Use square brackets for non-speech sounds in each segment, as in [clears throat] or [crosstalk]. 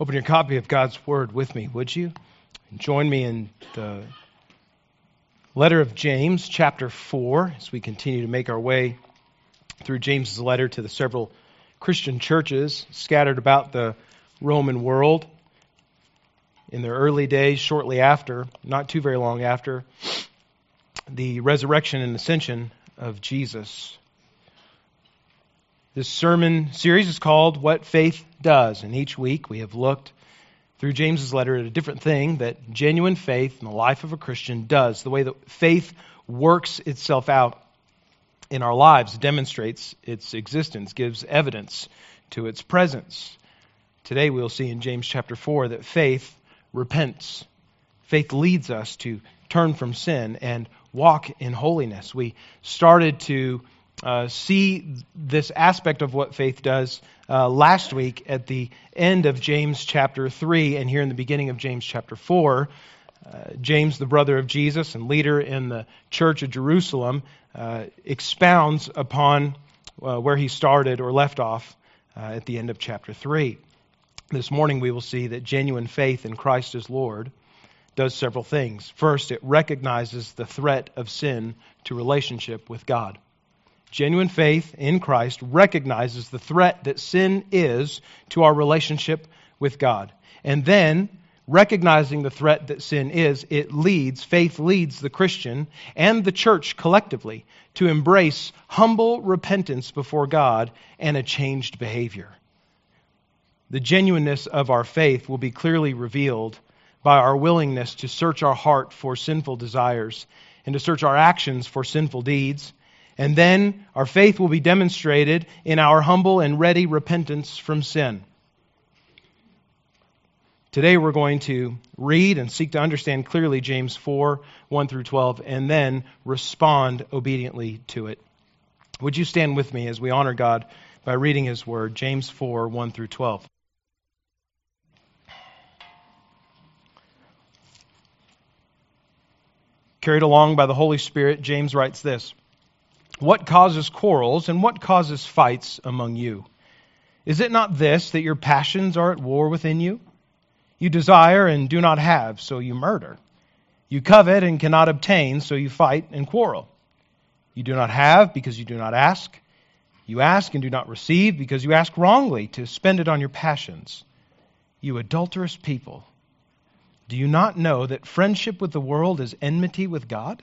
Open your copy of God's Word with me, would you? Join me in the letter of James, chapter 4, as we continue to make our way through James's letter to the several Christian churches scattered about the Roman world in their early days, shortly after, not too very long after, the resurrection and ascension of Jesus. This sermon series is called What Faith Does, and each week we have looked through James's letter at a different thing that genuine faith in the life of a Christian does. The way that faith works itself out in our lives demonstrates its existence, gives evidence to its presence. Today we'll see in James chapter 4 that faith repents. Faith leads us to turn from sin and walk in holiness. We started to uh, see this aspect of what faith does uh, last week at the end of James chapter 3 and here in the beginning of James chapter 4. Uh, James, the brother of Jesus and leader in the church of Jerusalem, uh, expounds upon uh, where he started or left off at the end of chapter 3. This morning we will see that genuine faith in Christ as Lord does several things. First, it recognizes the threat of sin to relationship with God. Genuine faith in Christ recognizes the threat that sin is to our relationship with God. And then, recognizing the threat that sin is, it leads, faith leads the Christian and the church collectively to embrace humble repentance before God and a changed behavior. The genuineness of our faith will be clearly revealed by our willingness to search our heart for sinful desires and to search our actions for sinful deeds and then our faith will be demonstrated in our humble and ready repentance from sin. Today we're going to read and seek to understand clearly James 4 1 through 12 and then respond obediently to it. Would you stand with me as we honor God by reading his word, James 4 1 through 12? Carried along by the Holy Spirit, James writes this. What causes quarrels and what causes fights among you? Is it not this, that your passions are at war within you? You desire and do not have, so you murder. You covet and cannot obtain, so you fight and quarrel. You do not have because you do not ask. You ask and do not receive because you ask wrongly to spend it on your passions. You adulterous people, do you not know that friendship with the world is enmity with God?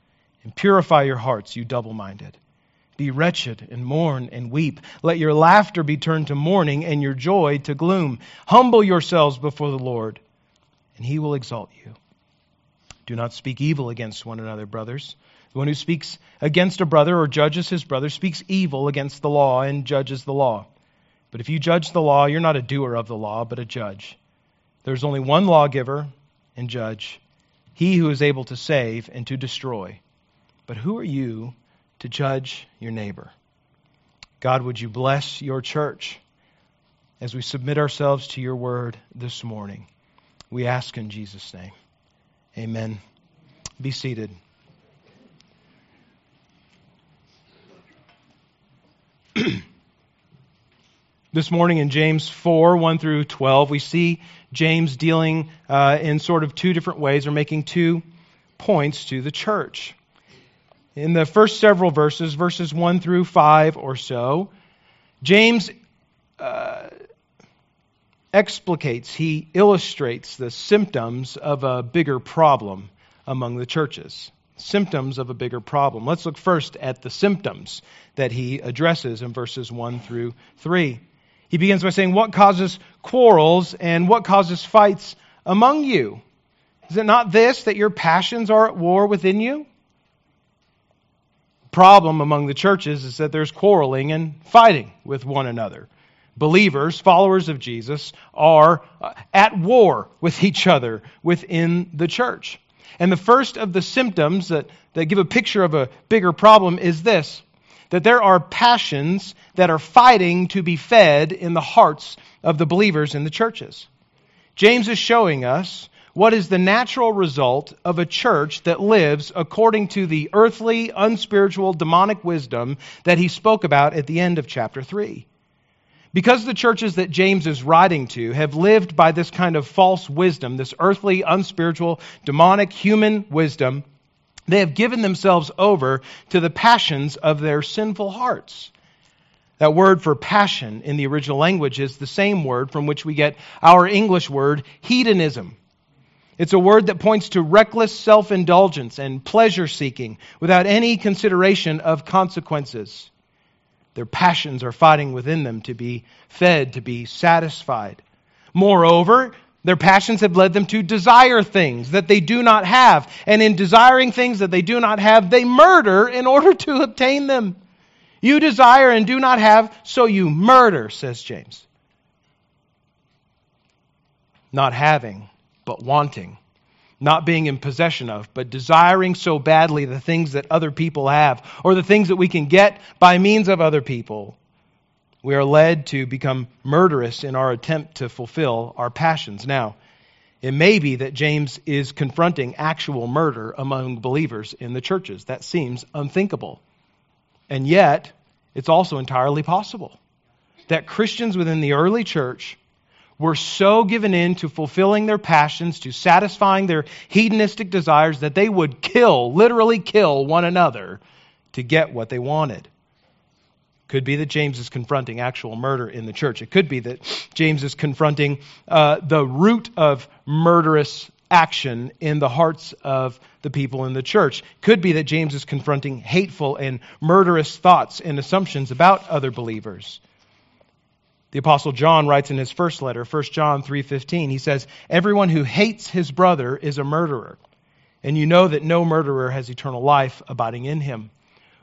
and purify your hearts, you double minded. Be wretched and mourn and weep. Let your laughter be turned to mourning and your joy to gloom. Humble yourselves before the Lord, and he will exalt you. Do not speak evil against one another, brothers. The one who speaks against a brother or judges his brother speaks evil against the law and judges the law. But if you judge the law, you're not a doer of the law, but a judge. There's only one lawgiver and judge, he who is able to save and to destroy. But who are you to judge your neighbor? God, would you bless your church as we submit ourselves to your word this morning? We ask in Jesus' name. Amen. Be seated. [clears throat] this morning in James 4 1 through 12, we see James dealing uh, in sort of two different ways or making two points to the church. In the first several verses, verses 1 through 5 or so, James uh, explicates, he illustrates the symptoms of a bigger problem among the churches. Symptoms of a bigger problem. Let's look first at the symptoms that he addresses in verses 1 through 3. He begins by saying, What causes quarrels and what causes fights among you? Is it not this, that your passions are at war within you? Problem among the churches is that there's quarreling and fighting with one another. believers, followers of Jesus, are uh, at war with each other within the church. And the first of the symptoms that, that give a picture of a bigger problem is this that there are passions that are fighting to be fed in the hearts of the believers in the churches. James is showing us what is the natural result of a church that lives according to the earthly, unspiritual, demonic wisdom that he spoke about at the end of chapter 3. Because the churches that James is writing to have lived by this kind of false wisdom, this earthly, unspiritual, demonic, human wisdom, they have given themselves over to the passions of their sinful hearts. That word for passion in the original language is the same word from which we get our English word hedonism. It's a word that points to reckless self indulgence and pleasure seeking without any consideration of consequences. Their passions are fighting within them to be fed, to be satisfied. Moreover, their passions have led them to desire things that they do not have. And in desiring things that they do not have, they murder in order to obtain them. You desire and do not have, so you murder, says James. Not having, but wanting not being in possession of, but desiring so badly the things that other people have or the things that we can get by means of other people. We are led to become murderous in our attempt to fulfill our passions. Now, it may be that James is confronting actual murder among believers in the churches. That seems unthinkable. And yet, it's also entirely possible that Christians within the early church were so given in to fulfilling their passions, to satisfying their hedonistic desires, that they would kill, literally kill one another to get what they wanted. Could be that James is confronting actual murder in the church. It could be that James is confronting uh, the root of murderous action in the hearts of the people in the church. Could be that James is confronting hateful and murderous thoughts and assumptions about other believers. The apostle John writes in his first letter, 1 John 3:15, he says, "Everyone who hates his brother is a murderer, and you know that no murderer has eternal life abiding in him."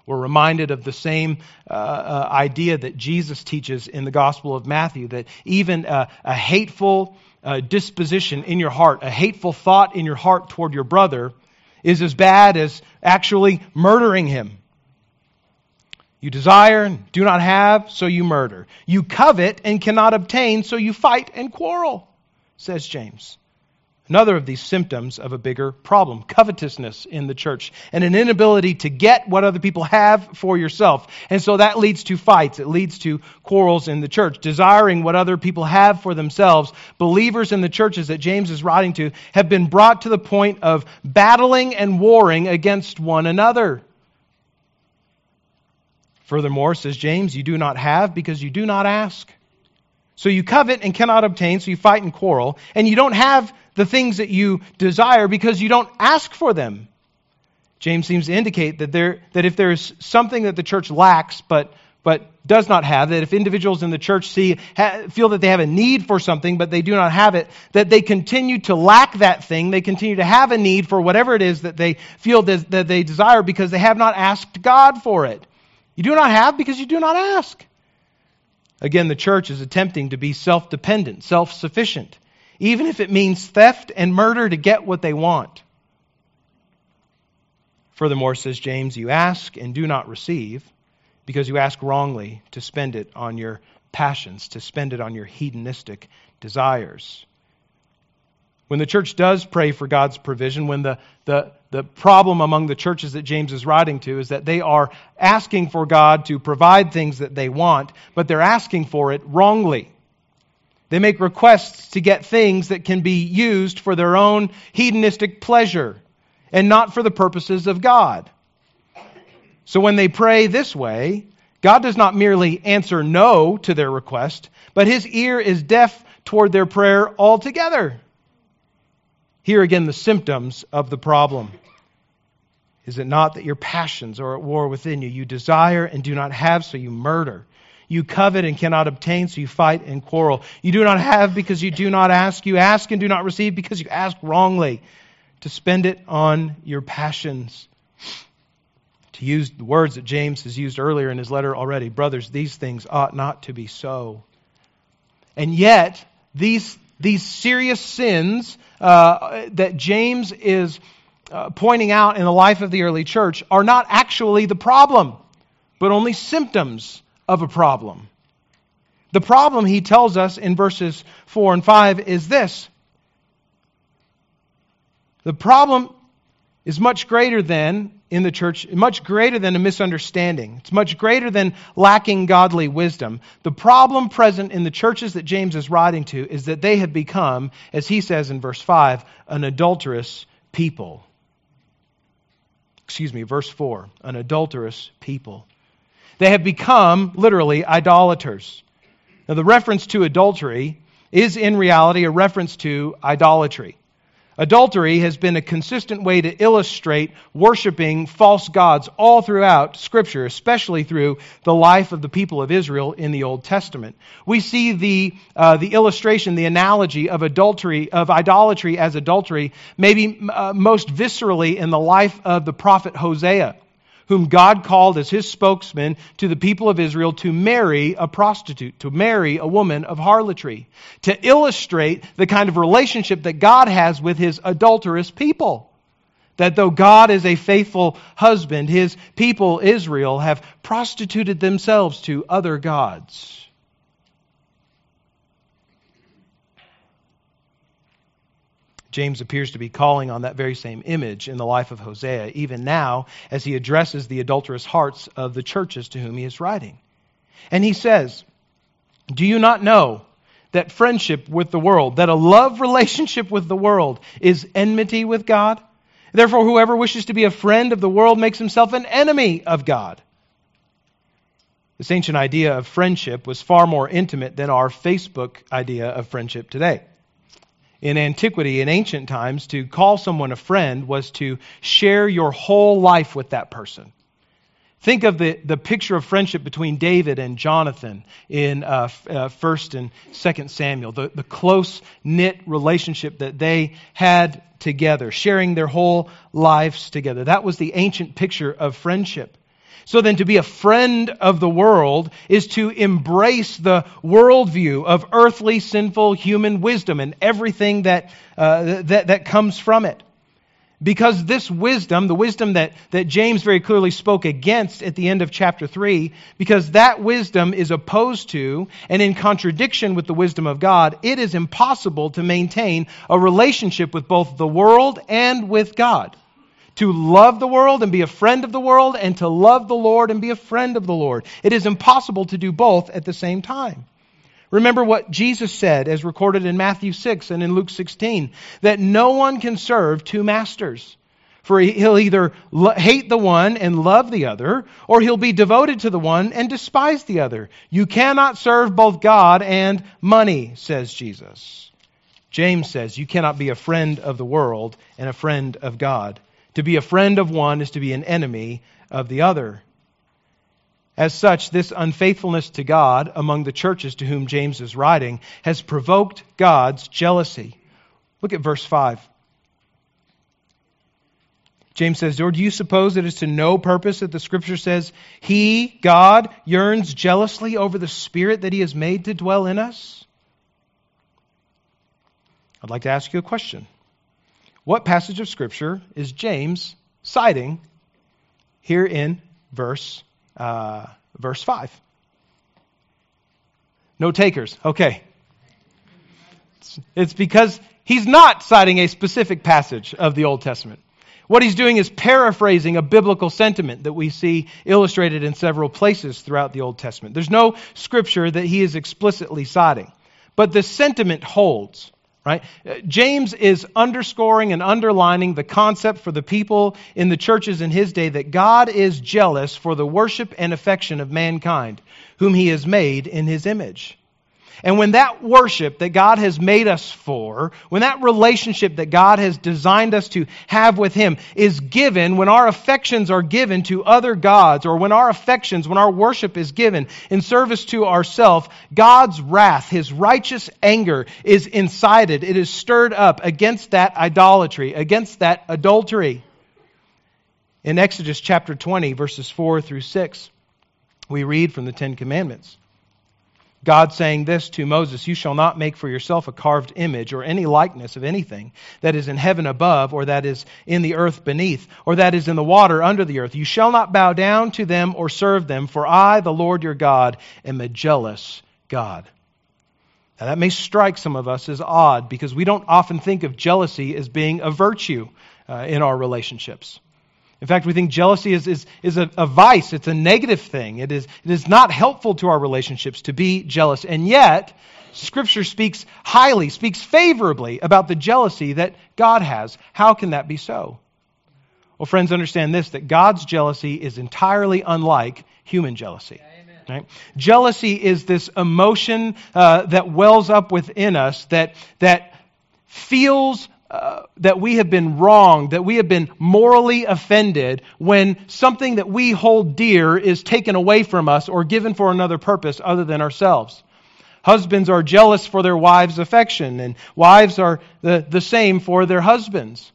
We're reminded of the same uh, uh, idea that Jesus teaches in the Gospel of Matthew that even a, a hateful uh, disposition in your heart, a hateful thought in your heart toward your brother, is as bad as actually murdering him. You desire and do not have, so you murder. You covet and cannot obtain, so you fight and quarrel, says James. Another of these symptoms of a bigger problem covetousness in the church and an inability to get what other people have for yourself. And so that leads to fights. It leads to quarrels in the church. Desiring what other people have for themselves. Believers in the churches that James is writing to have been brought to the point of battling and warring against one another. Furthermore, says James, you do not have because you do not ask. So you covet and cannot obtain, so you fight and quarrel. And you don't have the things that you desire because you don't ask for them. James seems to indicate that, there, that if there's something that the church lacks but, but does not have, that if individuals in the church see, ha, feel that they have a need for something but they do not have it, that they continue to lack that thing. They continue to have a need for whatever it is that they feel that, that they desire because they have not asked God for it. You do not have because you do not ask. Again, the church is attempting to be self dependent, self sufficient, even if it means theft and murder to get what they want. Furthermore, says James, you ask and do not receive because you ask wrongly to spend it on your passions, to spend it on your hedonistic desires. When the church does pray for God's provision, when the, the, the problem among the churches that James is writing to is that they are asking for God to provide things that they want, but they're asking for it wrongly. They make requests to get things that can be used for their own hedonistic pleasure and not for the purposes of God. So when they pray this way, God does not merely answer no to their request, but his ear is deaf toward their prayer altogether. Here again, the symptoms of the problem. Is it not that your passions are at war within you? You desire and do not have, so you murder. You covet and cannot obtain, so you fight and quarrel. You do not have because you do not ask. You ask and do not receive because you ask wrongly to spend it on your passions. To use the words that James has used earlier in his letter already, brothers, these things ought not to be so. And yet, these, these serious sins uh, that James is uh, pointing out in the life of the early church are not actually the problem, but only symptoms of a problem. The problem, he tells us in verses 4 and 5, is this. The problem is much greater than in the church, much greater than a misunderstanding. It's much greater than lacking godly wisdom. The problem present in the churches that James is writing to is that they have become, as he says in verse 5, an adulterous people. Excuse me, verse 4, an adulterous people. They have become, literally, idolaters. Now, the reference to adultery is in reality a reference to idolatry. Adultery has been a consistent way to illustrate worshiping false gods all throughout Scripture, especially through the life of the people of Israel in the Old Testament. We see the, uh, the illustration, the analogy of adultery, of idolatry as adultery, maybe uh, most viscerally in the life of the prophet Hosea whom God called as his spokesman to the people of Israel to marry a prostitute, to marry a woman of harlotry, to illustrate the kind of relationship that God has with his adulterous people. That though God is a faithful husband, his people, Israel, have prostituted themselves to other gods. James appears to be calling on that very same image in the life of Hosea, even now as he addresses the adulterous hearts of the churches to whom he is writing. And he says, Do you not know that friendship with the world, that a love relationship with the world, is enmity with God? Therefore, whoever wishes to be a friend of the world makes himself an enemy of God. This ancient idea of friendship was far more intimate than our Facebook idea of friendship today in antiquity, in ancient times, to call someone a friend was to share your whole life with that person. Think of the, the picture of friendship between David and Jonathan in uh, uh, 1st and 2nd Samuel, the, the close knit relationship that they had together, sharing their whole lives together. That was the ancient picture of friendship. So then, to be a friend of the world is to embrace the worldview of earthly, sinful human wisdom and everything that, uh, that, that comes from it. Because this wisdom, the wisdom that, that James very clearly spoke against at the end of chapter 3, because that wisdom is opposed to and in contradiction with the wisdom of God, it is impossible to maintain a relationship with both the world and with God to love the world and be a friend of the world, and to love the Lord and be a friend of the Lord. It is impossible to do both at the same time. Remember what Jesus said, as recorded in Matthew 6 and in Luke 16, that no one can serve two masters. For he'll either hate the one and love the other, or he'll be devoted to the one and despise the other. You cannot serve both God and money, says Jesus. James says you cannot be a friend of the world and a friend of God. To be a friend of one is to be an enemy of the other. As such, this unfaithfulness to God among the churches to whom James is writing has provoked God's jealousy. Look at verse 5. James says, Or do you suppose it is to no purpose that the scripture says, He, God, yearns jealously over the Spirit that He has made to dwell in us? I'd like to ask you a question. What passage of Scripture is James citing here in verse, uh, verse 5? No takers. Okay. It's because he's not citing a specific passage of the Old Testament. What he's doing is paraphrasing a biblical sentiment that we see illustrated in several places throughout the Old Testament. There's no scripture that he is explicitly citing, but the sentiment holds. Right? Uh, James is underscoring and underlining the concept for the people in the churches in his day that God is jealous for the worship and affection of mankind, whom he has made in his image. And when that worship that God has made us for, when that relationship that God has designed us to have with Him is given, when our affections are given to other gods, or when our affections, when our worship is given in service to ourself, God's wrath, His righteous anger is incited. It is stirred up against that idolatry, against that adultery. In Exodus chapter 20, verses 4 through 6, we read from the Ten Commandments. God saying this to Moses You shall not make for yourself a carved image or any likeness of anything that is in heaven above, or that is in the earth beneath, or that is in the water under the earth. You shall not bow down to them or serve them, for I, the Lord your God, am a jealous God. Now, that may strike some of us as odd because we don't often think of jealousy as being a virtue uh, in our relationships. In fact, we think jealousy is, is, is a, a, vice. It's a negative thing. It is, it is not helpful to our relationships to be jealous. And yet, Scripture speaks highly, speaks favorably about the jealousy that God has. How can that be so? Well, friends, understand this that God's jealousy is entirely unlike human jealousy. Right? Jealousy is this emotion uh, that wells up within us that, that feels uh, that we have been wronged, that we have been morally offended when something that we hold dear is taken away from us or given for another purpose other than ourselves. Husbands are jealous for their wives' affection, and wives are the, the same for their husbands.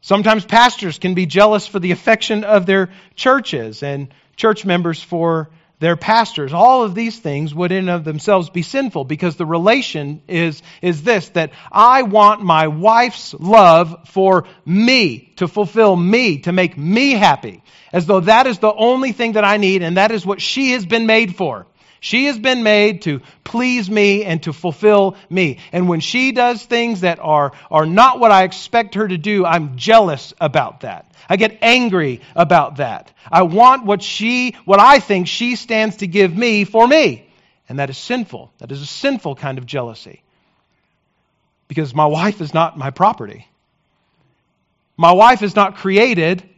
Sometimes pastors can be jealous for the affection of their churches, and church members for their pastors. All of these things would in of themselves be sinful because the relation is, is this, that I want my wife's love for me, to fulfill me, to make me happy. As though that is the only thing that I need and that is what she has been made for. She has been made to please me and to fulfill me. And when she does things that are, are not what I expect her to do, I'm jealous about that. I get angry about that. I want what she, what I think she stands to give me for me. And that is sinful. That is a sinful kind of jealousy. Because my wife is not my property. My wife is not created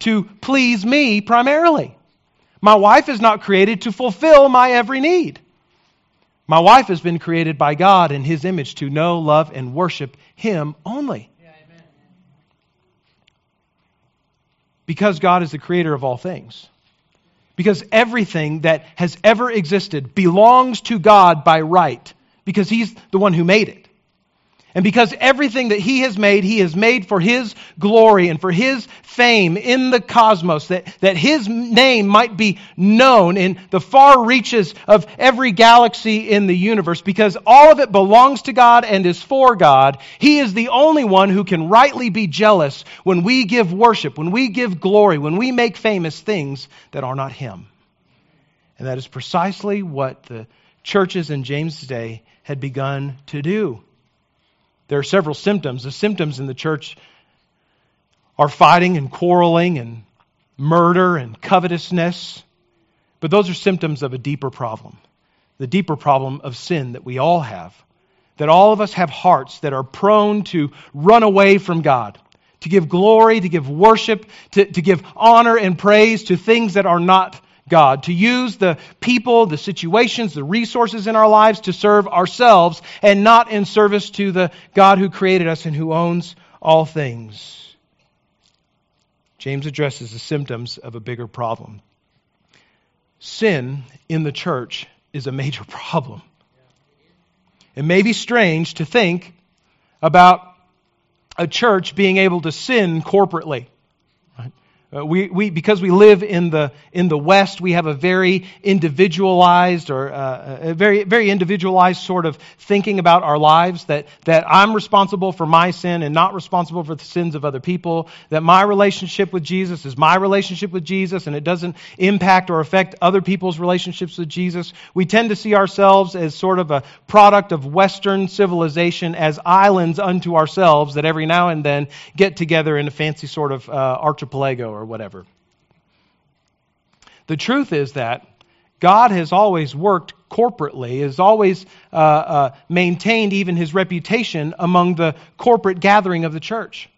to please me primarily. My wife is not created to fulfill my every need. My wife has been created by God in His image to know, love, and worship Him only. Because God is the creator of all things. Because everything that has ever existed belongs to God by right, because He's the one who made it. And because everything that he has made, he has made for his glory and for his fame in the cosmos, that, that his name might be known in the far reaches of every galaxy in the universe, because all of it belongs to God and is for God, he is the only one who can rightly be jealous when we give worship, when we give glory, when we make famous things that are not him. And that is precisely what the churches in James' day had begun to do. There are several symptoms. The symptoms in the church are fighting and quarreling and murder and covetousness. But those are symptoms of a deeper problem the deeper problem of sin that we all have. That all of us have hearts that are prone to run away from God, to give glory, to give worship, to, to give honor and praise to things that are not God, to use the people, the situations, the resources in our lives to serve ourselves and not in service to the God who created us and who owns all things. James addresses the symptoms of a bigger problem. Sin in the church is a major [laughs] problem. It may be strange to think about a church being able to sin corporately. Uh, we, we, because we live in the, in the West, we have a very individualized or uh, a very, very individualized sort of thinking about our lives that, that I'm responsible for my sin and not responsible for the sins of other people, that my relationship with Jesus is my relationship with Jesus and it doesn't impact or affect other people's relationships with Jesus. We tend to see ourselves as sort of a product of Western civilization as islands unto ourselves that every now and then get together in a fancy sort of uh, archipelago or whatever. The truth is that God has always worked corporately, has always uh, uh, maintained even his reputation among the corporate gathering of the church.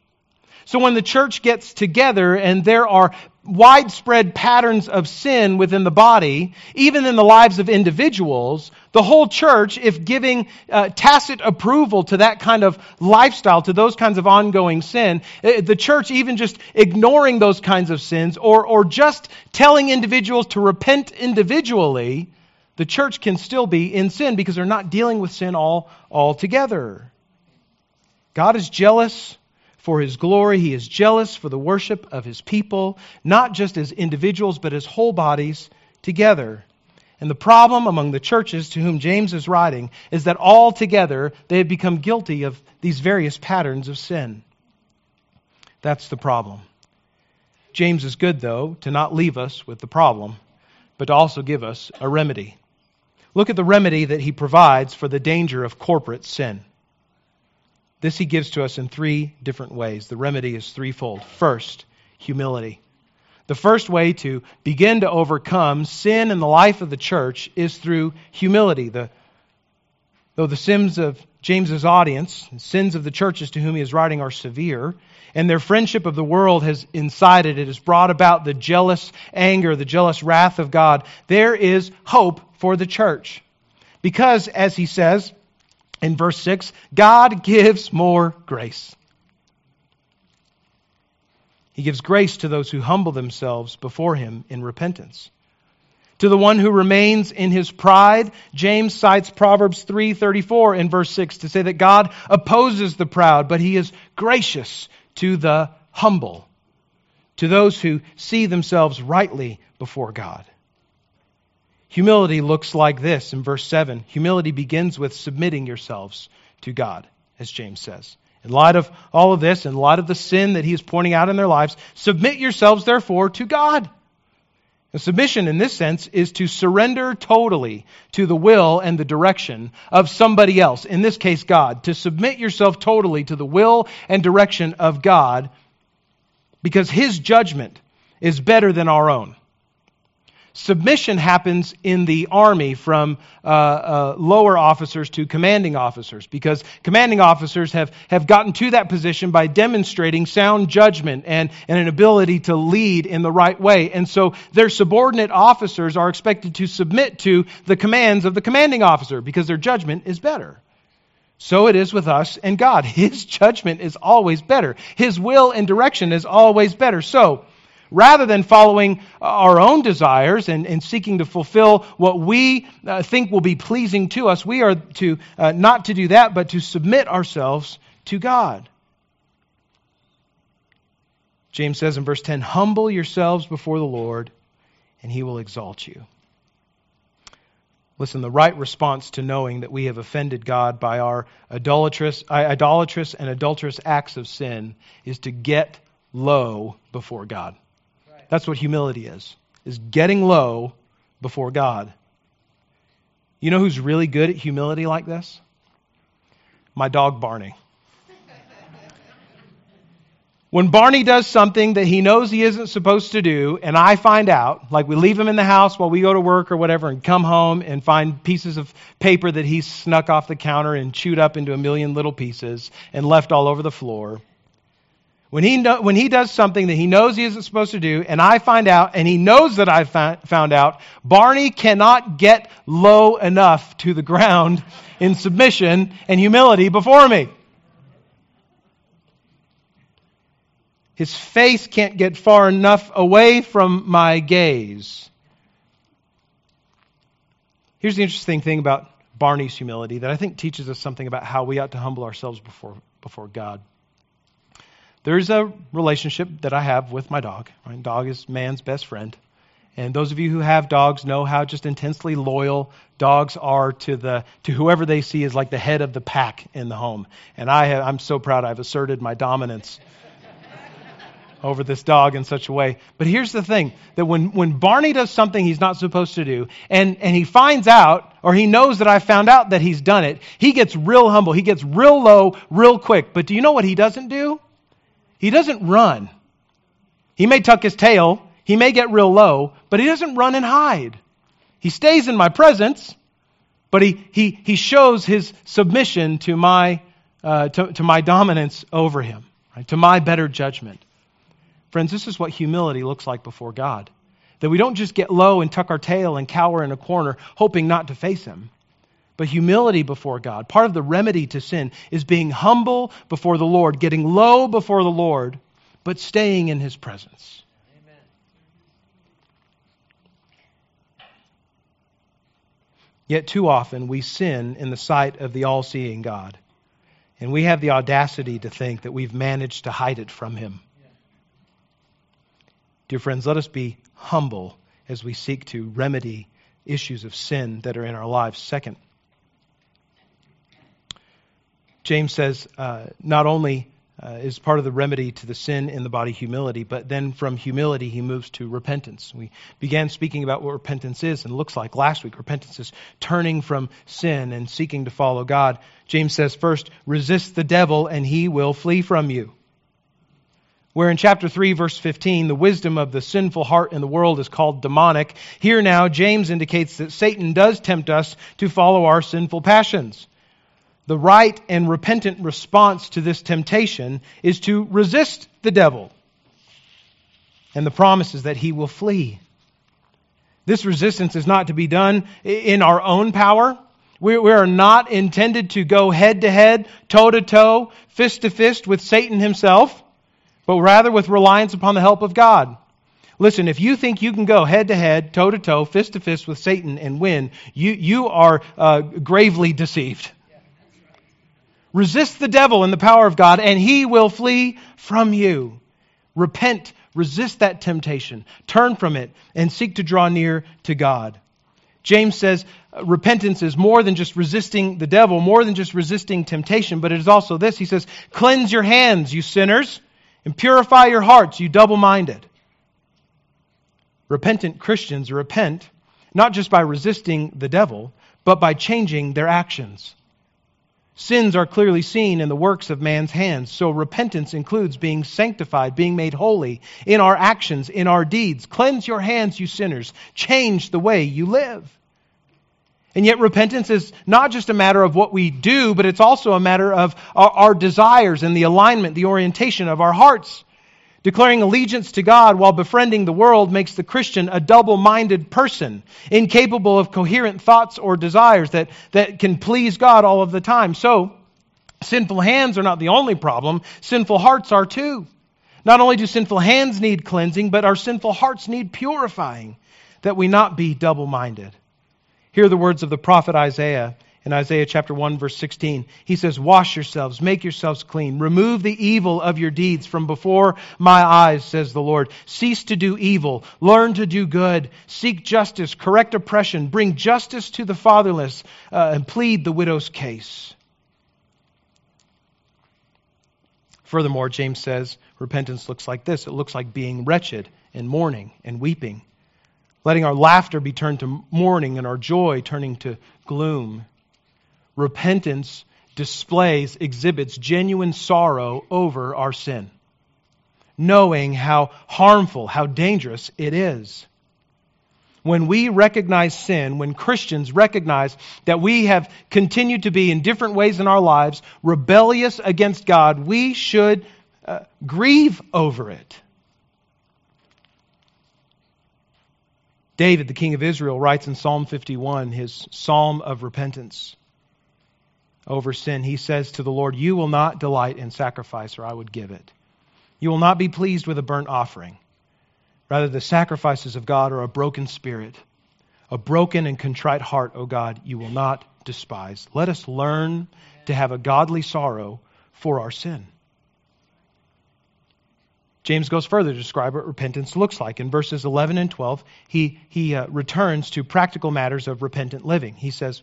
So when the church gets together and there are widespread patterns of sin within the body, even in the lives of individuals, the whole church, if giving uh, tacit approval to that kind of lifestyle, to those kinds of ongoing sin, uh, the church even just ignoring those kinds of sins or, or just telling individuals to repent individually, the church can still be in sin because they're not dealing with sin all, all together. God is jealous for his glory. He is jealous for the worship of his people, not just as individuals, but as whole bodies together. And the problem among the churches to whom James is writing is that all together they have become guilty of these various patterns of sin. That's the problem. James is good, though, to not leave us with the problem, but to also give us a remedy. Look at the remedy that he provides for the danger of corporate sin. This he gives to us in three different ways. The remedy is threefold. First, humility. The first way to begin to overcome sin in the life of the church is through humility. The, though the sins of James's audience, the sins of the churches to whom he is writing are severe, and their friendship of the world has incited, it has brought about the jealous anger, the jealous wrath of God, there is hope for the church. Because, as he says in verse 6, God gives more grace. He gives grace to those who humble themselves before him in repentance. To the one who remains in his pride, James cites Proverbs 3:34 in verse 6 to say that God opposes the proud, but he is gracious to the humble, to those who see themselves rightly before God. Humility looks like this in verse 7. Humility begins with submitting yourselves to God, as James says. In light of all of this, in light of the sin that he is pointing out in their lives, submit yourselves, therefore, to God. And submission, in this sense, is to surrender totally to the will and the direction of somebody else, in this case, God. To submit yourself totally to the will and direction of God because his judgment is better than our own. Submission happens in the army from uh, uh, lower officers to commanding officers because commanding officers have, have gotten to that position by demonstrating sound judgment and, and an ability to lead in the right way. And so their subordinate officers are expected to submit to the commands of the commanding officer because their judgment is better. So it is with us and God. [laughs] His judgment is always better. His will and direction is always better. So, rather than following our own desires and, and seeking to fulfill what we uh, think will be pleasing to us, we are to uh, not to do that, but to submit ourselves to God. James says in verse 10 Humble yourselves before the Lord, and he will exalt you. Listen, the right response to knowing that we have offended God by our idolatrous, idolatrous and adulterous acts of sin is to get low before God. That's what humility is. Is getting low before God. You know who's really good at humility like this? My dog Barney. When Barney does something that he knows he isn't supposed to do, and I find out, like we leave him in the house while we go to work or whatever, and come home and find pieces of paper that he snuck off the counter and chewed up into a million little pieces and left all over the floor. When he, know, when he does something that he knows he isn't supposed to do, and I find out, and he knows that I found out, Barney cannot get low enough to the ground in submission and humility before me. His face can't get far enough away from my gaze. Here's the interesting thing about Barney's humility that I think teaches us something about how we ought to humble ourselves before, before God. There's a relationship that I have with my dog. My dog is man's best friend. And those of you who have dogs know how just intensely loyal dogs are to the to whoever they see as like the head of the pack in the home. And I have, I'm so proud I've asserted my dominance [laughs] over this dog in such a way. But here's the thing that when, when Barney does something he's not supposed to do, and, and he finds out, or he knows that I found out that he's done it, he gets real humble. He gets real low, real quick. But do you know what he doesn't do? He doesn't run. He may tuck his tail, he may get real low, but he doesn't run and hide. He stays in my presence, but he, he, he shows his submission to my, uh, to, to my dominance over him, right? to my better judgment. Friends, this is what humility looks like before God. That we don't just get low and tuck our tail and cower in a corner, hoping not to face him. But humility before God, part of the remedy to sin, is being humble before the Lord, getting low before the Lord, but staying in His presence. Amen. Yet too often we sin in the sight of the all seeing God. And we have the audacity to think that we've managed to hide it from Him. Dear friends, let us be humble as we seek to remedy issues of sin that are in our lives. Second, James says uh, not only uh, is part of the remedy to the sin in the body humility, but then from humility he moves to repentance. We began speaking about what repentance is and looks like last week. Repentance is turning from sin and seeking to follow God. James says first, resist the devil and he will flee from you. Where in chapter 3, verse 15, the wisdom of the sinful heart in the world is called demonic, here now James indicates that Satan does tempt us to follow our sinful passions. The right and repentant response to this temptation is to resist the devil. And the promise is that he will flee. This resistance is not to be done in our own power. We, are not intended to go head to head, toe to toe, fist to fist with Satan himself, but rather with reliance upon the help of God. Listen, if you think you can go head to head, toe to toe, fist to fist with Satan and win, you, you are uh, gravely deceived. Resist the devil in the power of God, and he will flee from you. Repent, resist that temptation, turn from it, and seek to draw near to God. James says uh, repentance is more than just resisting the devil, more than just resisting temptation, but it is also this. He says, Cleanse your hands, you sinners, and purify your hearts, you double minded. Repentant Christians repent not just by resisting the devil, but by changing their actions. Sins are clearly seen in the works of man's hands. So repentance includes being sanctified, being made holy in our actions, in our deeds. Cleanse your hands, you sinners. Change the way you live. And yet, repentance is not just a matter of what we do, but it's also a matter of our, our desires and the alignment, the orientation of our hearts. Declaring allegiance to God while befriending the world makes the Christian a double minded person, incapable of coherent thoughts or desires that, that can please God all of the time. So, sinful hands are not the only problem, sinful hearts are too. Not only do sinful hands need cleansing, but our sinful hearts need purifying, that we not be double minded. Hear the words of the prophet Isaiah in Isaiah chapter 1 verse 16. He says, "Wash yourselves, make yourselves clean. Remove the evil of your deeds from before my eyes," says the Lord. "Cease to do evil, learn to do good, seek justice, correct oppression, bring justice to the fatherless, uh, and plead the widow's case." Furthermore, James says, repentance looks like this. It looks like being wretched and mourning and weeping letting our laughter be turned to mourning and our joy turning to gloom repentance displays, exhibits genuine sorrow over our sin, knowing how harmful, how dangerous it is. When we recognize sin, when Christians recognize that we have continued to be in different ways in our lives rebellious against God, we should uh, grieve over it. David, the king of Israel, writes in Psalm 51, his psalm of repentance over sin, he says to the Lord, You will not delight in sacrifice, or I would give it. You will not be pleased with a burnt offering. Rather, the sacrifices of God are a broken spirit, a broken and contrite heart, O God, you will not despise. Let us learn to have a godly sorrow for our sin. James goes further to describe what repentance looks like. In verses 11 and 12, he, he uh, returns to practical matters of repentant living. He says,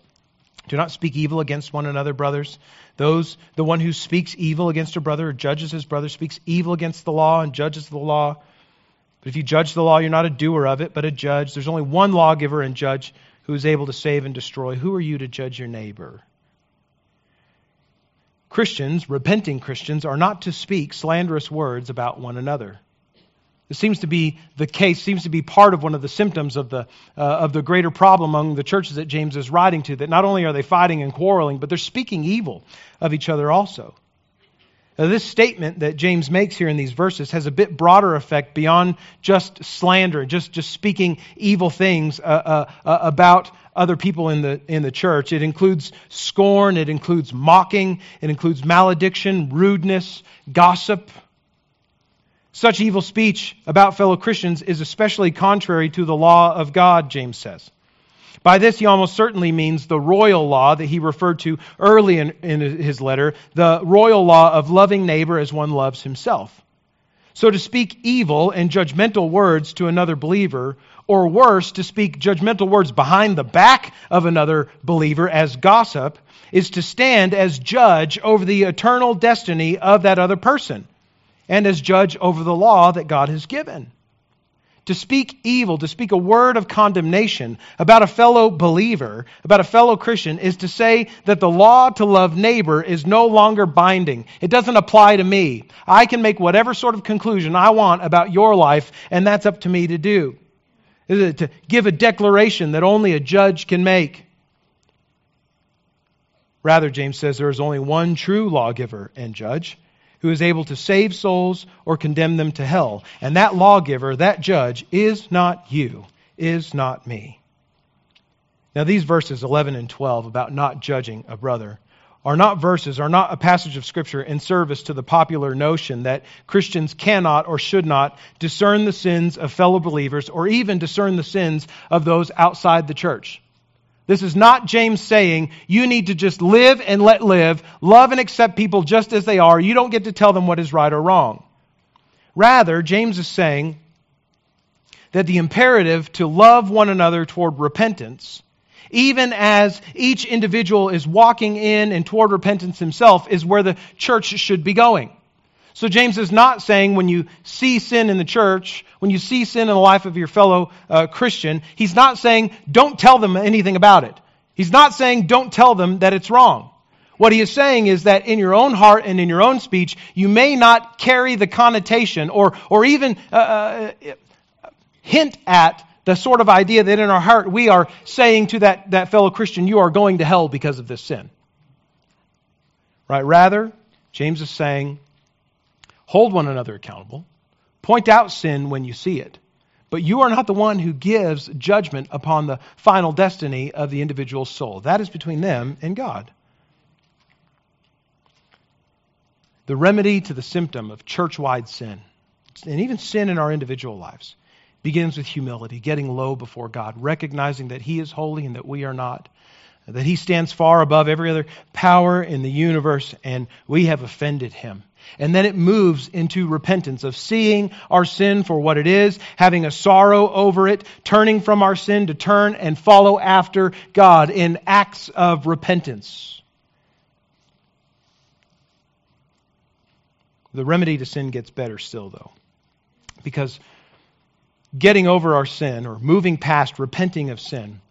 do not speak evil against one another, brothers. Those, the one who speaks evil against a brother or judges his brother speaks evil against the law and judges the law. But if you judge the law, you're not a doer of it, but a judge. There's only one lawgiver and judge who is able to save and destroy. Who are you to judge your neighbor? Christians, repenting Christians, are not to speak slanderous words about one another. This seems to be the case, seems to be part of one of the symptoms of the, uh, of the greater problem among the churches that James is writing to, that not only are they fighting and quarreling, but they're speaking evil of each other also. Now, this statement that James makes here in these verses has a bit broader effect beyond just slander, just, just speaking evil things uh, uh, uh about other people in the, in the church. It includes scorn, it includes mocking, it includes malediction, rudeness, gossip, such evil speech about fellow Christians is especially contrary to the law of God, James says. By this, he almost certainly means the royal law that he referred to early in, in his letter, the royal law of loving neighbor as one loves himself. So to speak evil and judgmental words to another believer, or worse, to speak judgmental words behind the back of another believer as gossip, is to stand as judge over the eternal destiny of that other person and as judge over the law that God has given. To speak evil, to speak a word of condemnation about a fellow believer, about a fellow Christian, is to say that the law to love neighbor is no longer binding. It doesn't apply to me. I can make whatever sort of conclusion I want about your life, and that's up to me to do. To give a declaration that only a judge can make. Rather, James says there is only one true lawgiver and judge who is able to save souls or condemn them to hell. And that lawgiver, that judge, is not you, is not me. Now, these verses 11 and 12 about not judging a brother are not verses, are not a passage of Scripture in service to the popular notion that Christians cannot or should not discern the sins of fellow believers or even discern the sins of those outside the church. This is not James saying you need to just live and let live, love and accept people just as they are. You don't get to tell them what is right or wrong. Rather, James is saying that the imperative to love one another toward repentance, even as each individual is walking in and toward repentance himself, is where the church should be going. So James is not saying when you see sin in the church, when you see sin in the life of your fellow uh, Christian, he's not saying don't tell them anything about it. He's not saying don't tell them that it's wrong. What he is saying is that in your own heart and in your own speech, you may not carry the connotation or, or even uh, uh, hint at the sort of idea that in our heart we are saying to that, that fellow Christian, you are going to hell because of this sin. Right? Rather, James is saying, Hold one another accountable. Point out sin when you see it. But you are not the one who gives judgment upon the final destiny of the individual soul. That is between them and God. The remedy to the symptom of church wide sin, and even sin in our individual lives, begins with humility, getting low before God, recognizing that He is holy and that we are not, that He stands far above every other power in the universe, and we have offended Him. And then it moves into repentance of seeing our sin for what it is, having a sorrow over it, turning from our sin to turn and follow after God in acts of repentance. The remedy to sin gets better still, though, because getting over our sin or moving past repenting of sin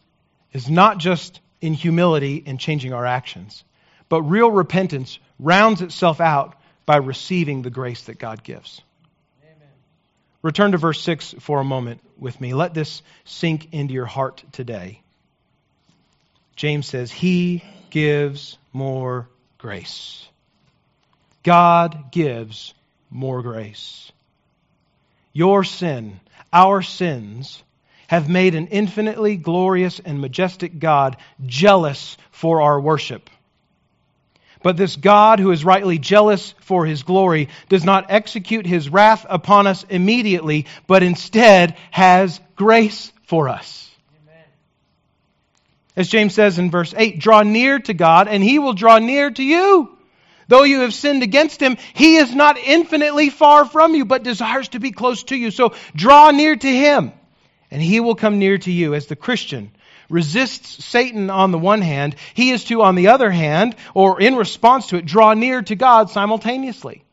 is not just in humility and changing our actions, but real repentance rounds itself out by receiving the grace that God gives. Amen. Return to verse 6 for a moment with me. Let this sink into your heart today. James says, He gives more grace. God gives more grace. Your sin, our sins, have made an infinitely glorious and majestic God jealous for our worship. But this God, who is rightly jealous for his glory, does not execute his wrath upon us immediately, but instead has grace for us. Amen. As James says in verse 8, draw near to God, and he will draw near to you. Though you have sinned against him, he is not infinitely far from you, but desires to be close to you. So draw near to him, and he will come near to you. As the Christian, resists Satan on the one hand, he is to, on the other hand, or in response to it, draw near to God simultaneously.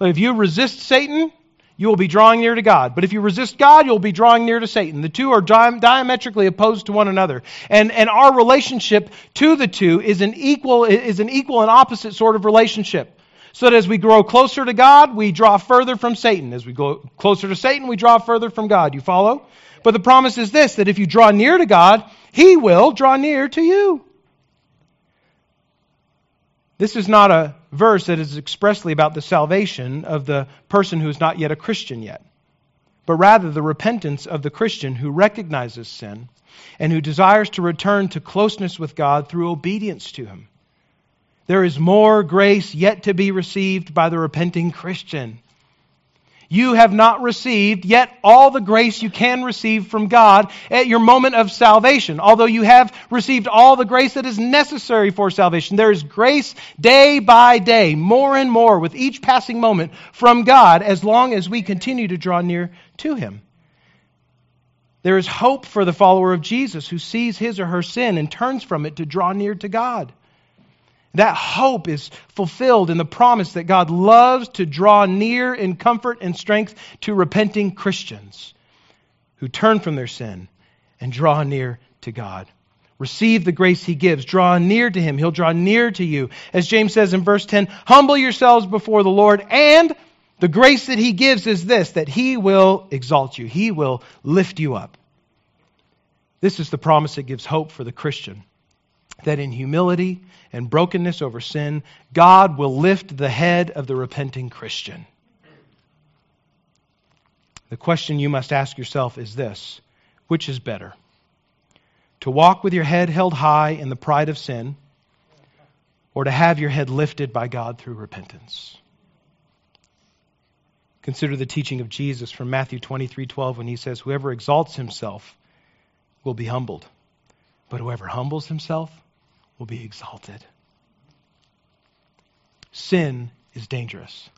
If you resist Satan, you will be drawing near to God. But if you resist God, you'll be drawing near to Satan. The two are diametrically opposed to one another. And, and our relationship to the two is an equal, is an equal and opposite sort of relationship. So that as we grow closer to God, we draw further from Satan. As we go closer to Satan, we draw further from God. You follow? But the promise is this that if you draw near to God, He will draw near to you. This is not a verse that is expressly about the salvation of the person who is not yet a Christian yet, but rather the repentance of the Christian who recognizes sin and who desires to return to closeness with God through obedience to Him. There is more grace yet to be received by the repenting Christian. You have not received yet all the grace you can receive from God at your moment of salvation. Although you have received all the grace that is necessary for salvation, there is grace day by day, more and more with each passing moment from God as long as we continue to draw near to Him. There is hope for the follower of Jesus who sees his or her sin and turns from it to draw near to God. That hope is fulfilled in the promise that God loves to draw near in comfort and strength to repenting Christians who turn from their sin and draw near to God. Receive the grace he gives. Draw near to him. He'll draw near to you. As James says in verse 10, humble yourselves before the Lord, and the grace that he gives is this that he will exalt you, he will lift you up. This is the promise that gives hope for the Christian that in humility and brokenness over sin, God will lift the head of the repenting Christian. The question you must ask yourself is this which is better? To walk with your head held high in the pride of sin, or to have your head lifted by God through repentance? Consider the teaching of Jesus from Matthew 23:12 when he says, "Whoever exalts himself will be humbled, but whoever humbles himself will be exalted. Sin is dangerous.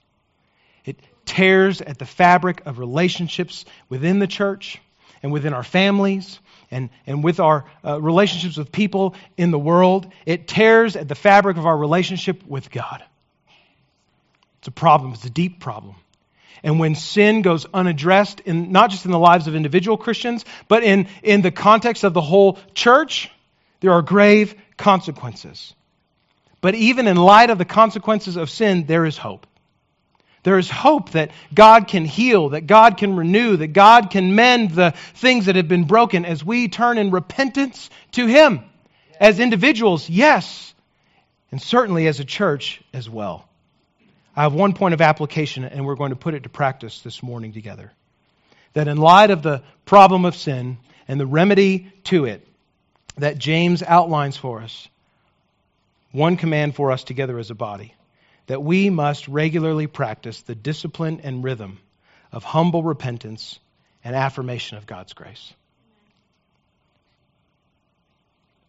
It tears at the fabric of relationships within the church and within our families and, and with our uh, relationships with people in the world. It tears at the fabric of our relationship with God. It's a problem, it's a deep problem. And when sin goes unaddressed, in, not just in the lives of individual Christians, but in, in the context of the whole church, there are grave consequences. But even in light of the consequences of sin, there is hope. There is hope that God can heal, that God can renew, that God can mend the things that have been broken as we turn in repentance to Him. As individuals, yes, and certainly as a church as well. I have one point of application, and we're going to put it to practice this morning together. That in light of the problem of sin and the remedy to it, that James outlines for us one command for us together as a body that we must regularly practice the discipline and rhythm of humble repentance and affirmation of God's grace.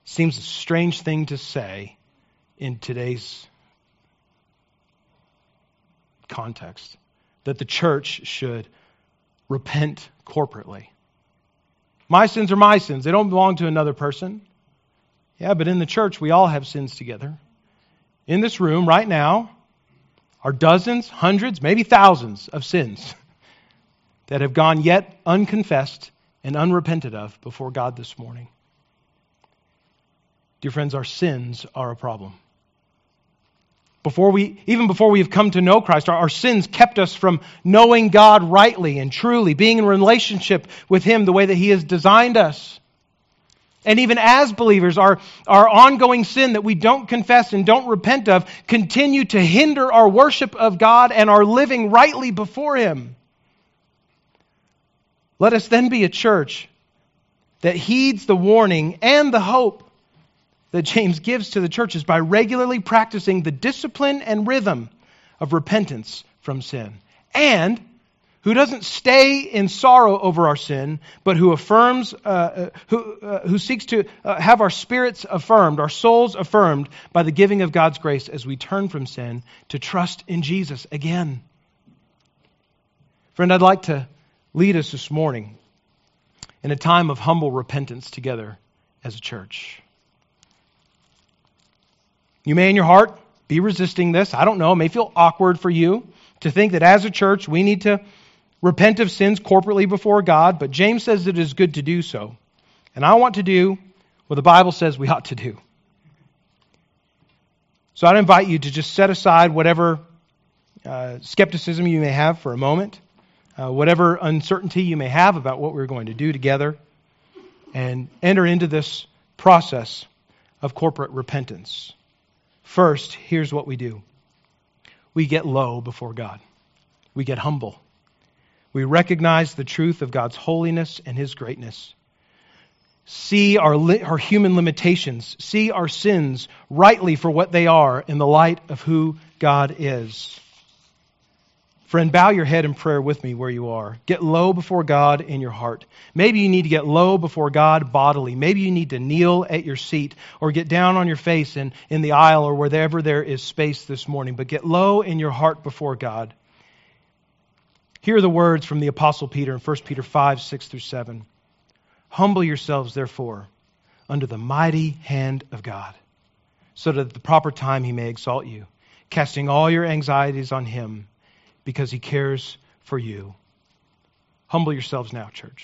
Seems a strange thing to say in today's context that the church should repent corporately. My sins are my sins. They don't belong to another person. Yeah, but in the church, we all have sins together. In this room right now are dozens, hundreds, maybe thousands of sins [laughs] that have gone yet unconfessed and unrepented of before God this morning. Dear friends, our sins are a problem. Before we, even before we have come to know Christ, our, our, sins kept us from knowing God rightly and truly, being in relationship with Him the way that He has designed us. And even as believers, our, our ongoing sin that we don't confess and don't repent of continue to hinder our worship of God and our living rightly before Him. Let us then be a church that heeds the warning and the hope that James gives to the churches by regularly practicing the discipline and rhythm of repentance from sin. And who doesn't stay in sorrow over our sin, but who affirms, uh, uh, who, uh, who seeks to uh, have our spirits affirmed, our souls affirmed by the giving of God's grace as we turn from sin to trust in Jesus again. Friend, I'd like to lead us this morning in a time of humble repentance together as a church. You may in your heart be resisting this. I don't know. It may feel awkward for you to think that as a church we need to repent of sins corporately before God, but James says it is good to do so. And I want to do what the Bible says we [laughs] ought to do. So I'd invite you to just set aside whatever uh, skepticism you may have for a moment, uh, whatever uncertainty you may have about what we're going to do together, and enter into this process of corporate repentance. First, here's what we do we get low before God, we get humble. We recognize the truth of God's holiness and His greatness. See our, li- our human limitations. See our sins rightly for what they are in the light of who God is. Friend, bow your head in prayer with me where you are. Get low before God in your heart. Maybe you need to get low before God bodily. Maybe you need to kneel at your seat or get down on your face in, in the aisle or wherever there is space this morning. But get low in your heart before God. Hear the words from the Apostle Peter in 1 Peter 5 6 through 7. Humble yourselves, therefore, under the mighty hand of God, so that at the proper time he may exalt you, casting all your anxieties on him because he cares for you. Humble yourselves now, church.